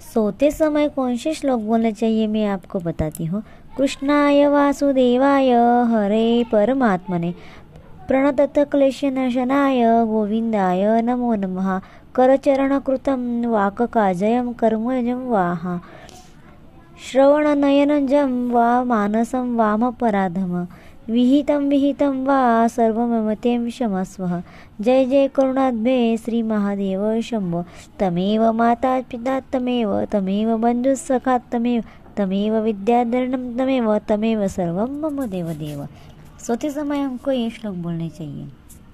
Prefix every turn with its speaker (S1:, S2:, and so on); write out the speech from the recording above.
S1: सोते समय कौन से श्लोक बोलने चाहिए मैं आपको बताती हूँ। कृष्णाय वासुदेवाय हरे परमात्मने। प्रणतत क्लेशनाशनाय गोविन्दाय नमो नमः। करचरणकृतं वाककाजयं कर्मजं वाहा। श्रवणनयनजं वा मानसं वामपराधम। विहितं विहितं वा सर्वममतें क्षमस्व जय जय करुणाद्भे श्रीमहादेव शंभो तमेव माता पिता तमेव तमेव बन्धुसखा तमेव तमेव विद्याधरणं तमेव तमेव सर्वं मम देव देव सोते समय हमको ये श्लोक बोलने चाहिए।